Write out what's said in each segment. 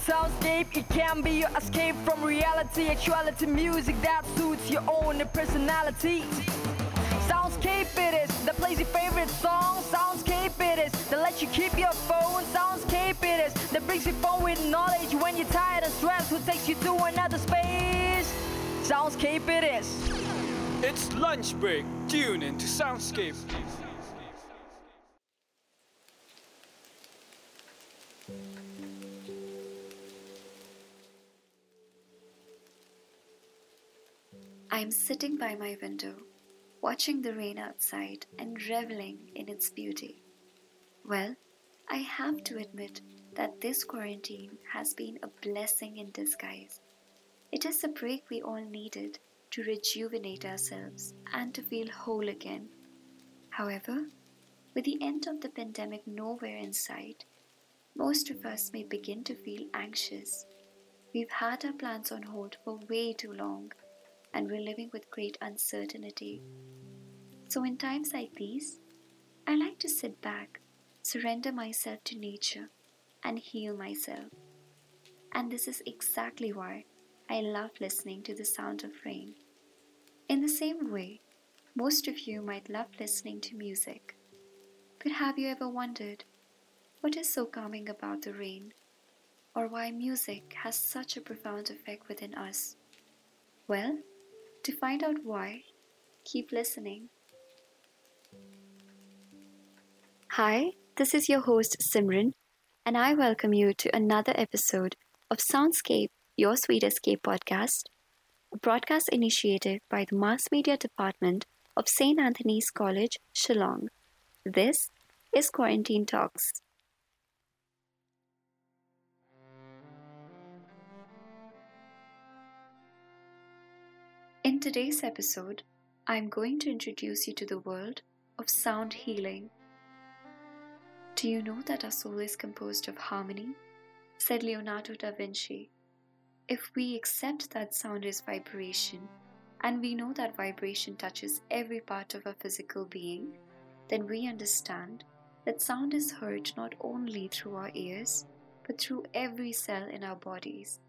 soundscape. It can be your escape from reality, actuality, music that suits your own personality. Soundscape it is, that plays your favorite song. Soundscape it is, that lets you keep your phone. Soundscape it is, that brings you phone with knowledge when you're tired and stressed. Who takes you to another space? Soundscape it is. It's lunch break. Tune into Soundscape. I'm sitting by my window, watching the rain outside and reveling in its beauty. Well, I have to admit that this quarantine has been a blessing in disguise. It is the break we all needed to rejuvenate ourselves and to feel whole again. However, with the end of the pandemic nowhere in sight, most of us may begin to feel anxious. We've had our plans on hold for way too long and we're living with great uncertainty. So, in times like these, I like to sit back, surrender myself to nature, and heal myself. And this is exactly why I love listening to the sound of rain. In the same way, most of you might love listening to music. But have you ever wondered what is so calming about the rain? Or why music has such a profound effect within us? Well, to find out why, keep listening. Hi, this is your host Simran, and I welcome you to another episode of Soundscape, your sweet escape podcast, a broadcast initiated by the Mass Media Department of St. Anthony's College, Shillong. This is Quarantine Talks. In today's episode, I'm going to introduce you to the world of sound healing. Do you know that our soul is composed of harmony? Said Leonardo da Vinci. If we accept that sound is vibration, and we know that vibration touches every part of our physical being, then we understand that sound is heard not only through our ears, but through every cell in our bodies.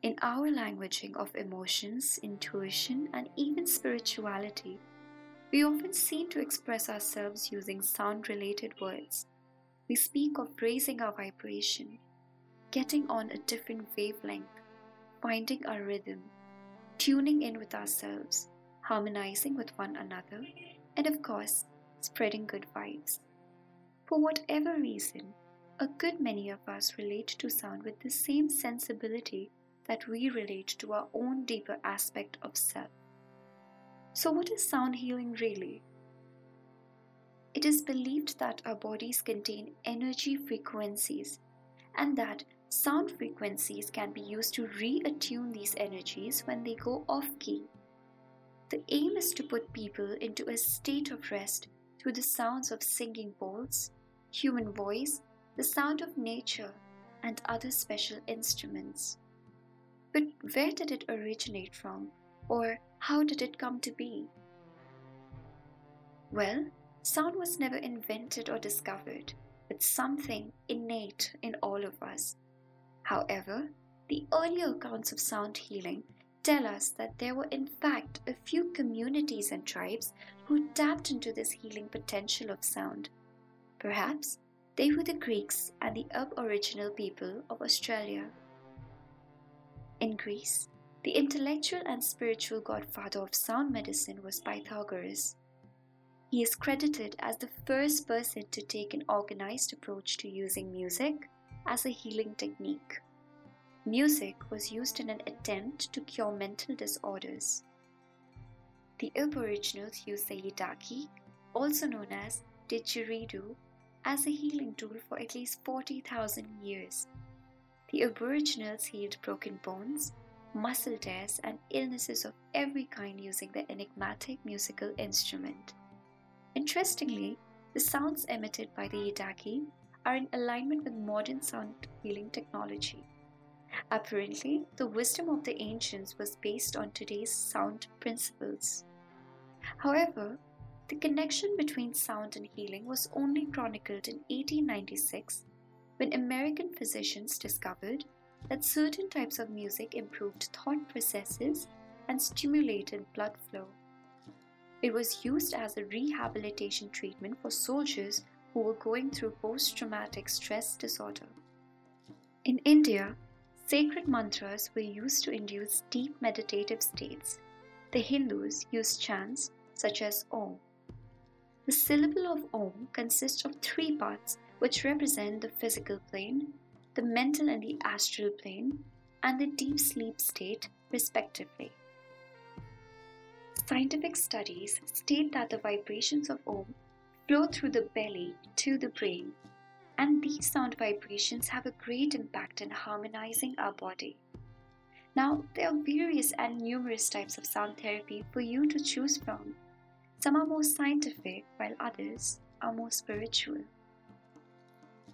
In our languaging of emotions, intuition, and even spirituality, we often seem to express ourselves using sound related words. We speak of raising our vibration, getting on a different wavelength, finding our rhythm, tuning in with ourselves, harmonizing with one another, and of course, spreading good vibes. For whatever reason, a good many of us relate to sound with the same sensibility that we relate to our own deeper aspect of self. So, what is sound healing really? It is believed that our bodies contain energy frequencies and that sound frequencies can be used to reattune these energies when they go off key. The aim is to put people into a state of rest through the sounds of singing bowls, human voice, the sound of nature, and other special instruments. But where did it originate from, or how did it come to be? Well, sound was never invented or discovered, but something innate in all of us. However, the earlier accounts of sound healing tell us that there were, in fact, a few communities and tribes who tapped into this healing potential of sound. Perhaps they were the Greeks and the Aboriginal people of Australia. In Greece, the intellectual and spiritual godfather of sound medicine was Pythagoras. He is credited as the first person to take an organized approach to using music as a healing technique. Music was used in an attempt to cure mental disorders. The Aboriginals used the yidaki, also known as didgeridoo, as a healing tool for at least 40,000 years the Aboriginals healed broken bones, muscle tears, and illnesses of every kind using the enigmatic musical instrument. Interestingly, the sounds emitted by the Yidaki are in alignment with modern sound healing technology. Apparently, the wisdom of the ancients was based on today's sound principles. However, the connection between sound and healing was only chronicled in 1896 when American physicians discovered that certain types of music improved thought processes and stimulated blood flow. It was used as a rehabilitation treatment for soldiers who were going through post traumatic stress disorder. In India, sacred mantras were used to induce deep meditative states. The Hindus used chants such as Om. The syllable of Om consists of three parts which represent the physical plane, the mental and the astral plane, and the deep sleep state, respectively. Scientific studies state that the vibrations of Om flow through the belly to the brain, and these sound vibrations have a great impact in harmonizing our body. Now, there are various and numerous types of sound therapy for you to choose from. Some are more scientific, while others are more spiritual.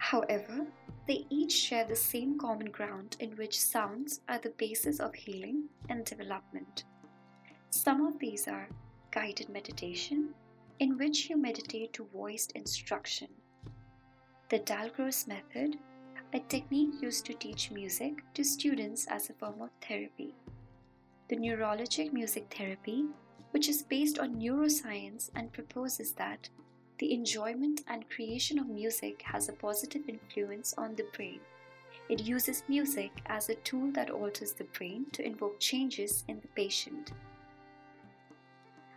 However, they each share the same common ground in which sounds are the basis of healing and development. Some of these are guided meditation, in which you meditate to voiced instruction, the Dalcroze method, a technique used to teach music to students as a form of therapy, the neurologic music therapy, which is based on neuroscience and proposes that the enjoyment and creation of music has a positive influence on the brain. It uses music as a tool that alters the brain to invoke changes in the patient.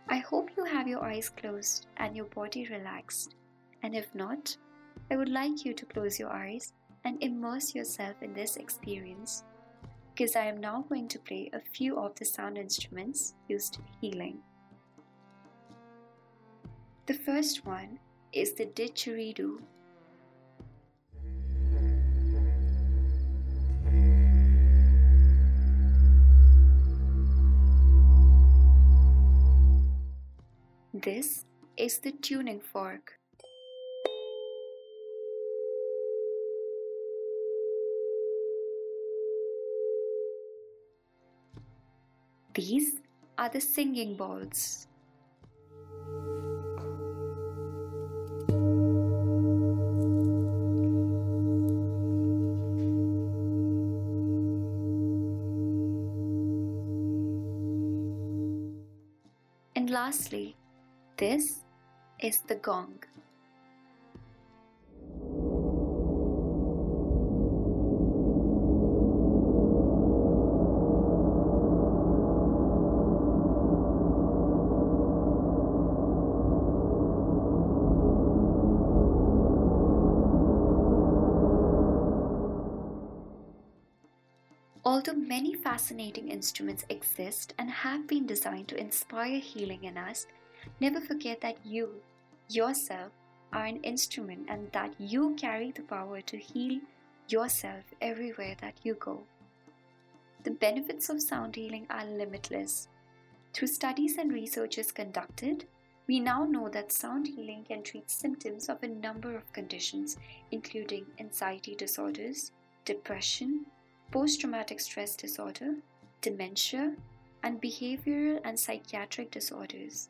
I hope you have your eyes closed and your body relaxed. And if not, I would like you to close your eyes and immerse yourself in this experience because I am now going to play a few of the sound instruments used in healing. The first one is the didgeridoo This is the tuning fork. These are the singing bowls. Lastly, this is the gong. Although many fascinating instruments exist and have been designed to inspire healing in us, Never forget that you, yourself, are an instrument and that you carry the power to heal yourself everywhere that you go. The benefits of sound healing are limitless. Through studies and researches conducted, we now know that sound healing can treat symptoms of a number of conditions, including anxiety disorders, depression, post traumatic stress disorder, dementia, and behavioral and psychiatric disorders.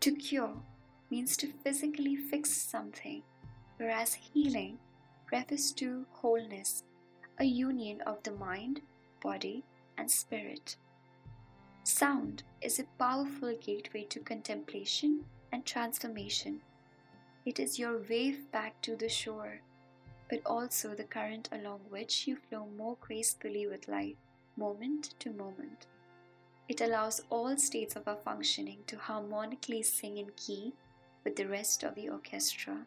To cure means to physically fix something, whereas healing refers to wholeness, a union of the mind, body, and spirit. Sound is a powerful gateway to contemplation and transformation. It is your wave back to the shore, but also the current along which you flow more gracefully with life, moment to moment. It allows all states of our functioning to harmonically sing in key with the rest of the orchestra.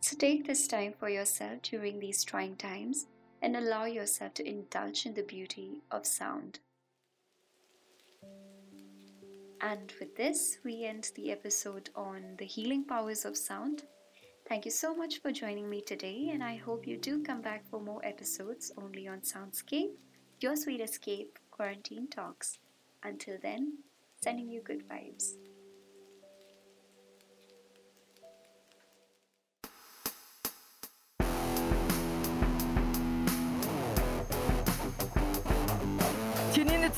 So take this time for yourself during these trying times and allow yourself to indulge in the beauty of sound. And with this, we end the episode on the healing powers of sound. Thank you so much for joining me today, and I hope you do come back for more episodes only on Soundscape, your sweet escape Quarantine Talks. Until then, sending you good vibes.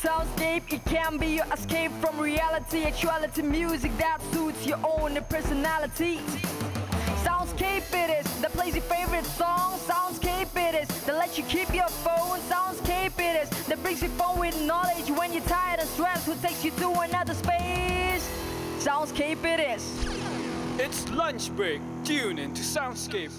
Soundscape, it can be your escape from reality. Actuality music that suits your own personality it is that plays your favorite song. Soundscape it is that lets you keep your phone. Soundscape it is that brings you phone with knowledge when you're tired and stressed. Who takes you to another space? Soundscape it is. It's lunch break. Tune in to Soundscape.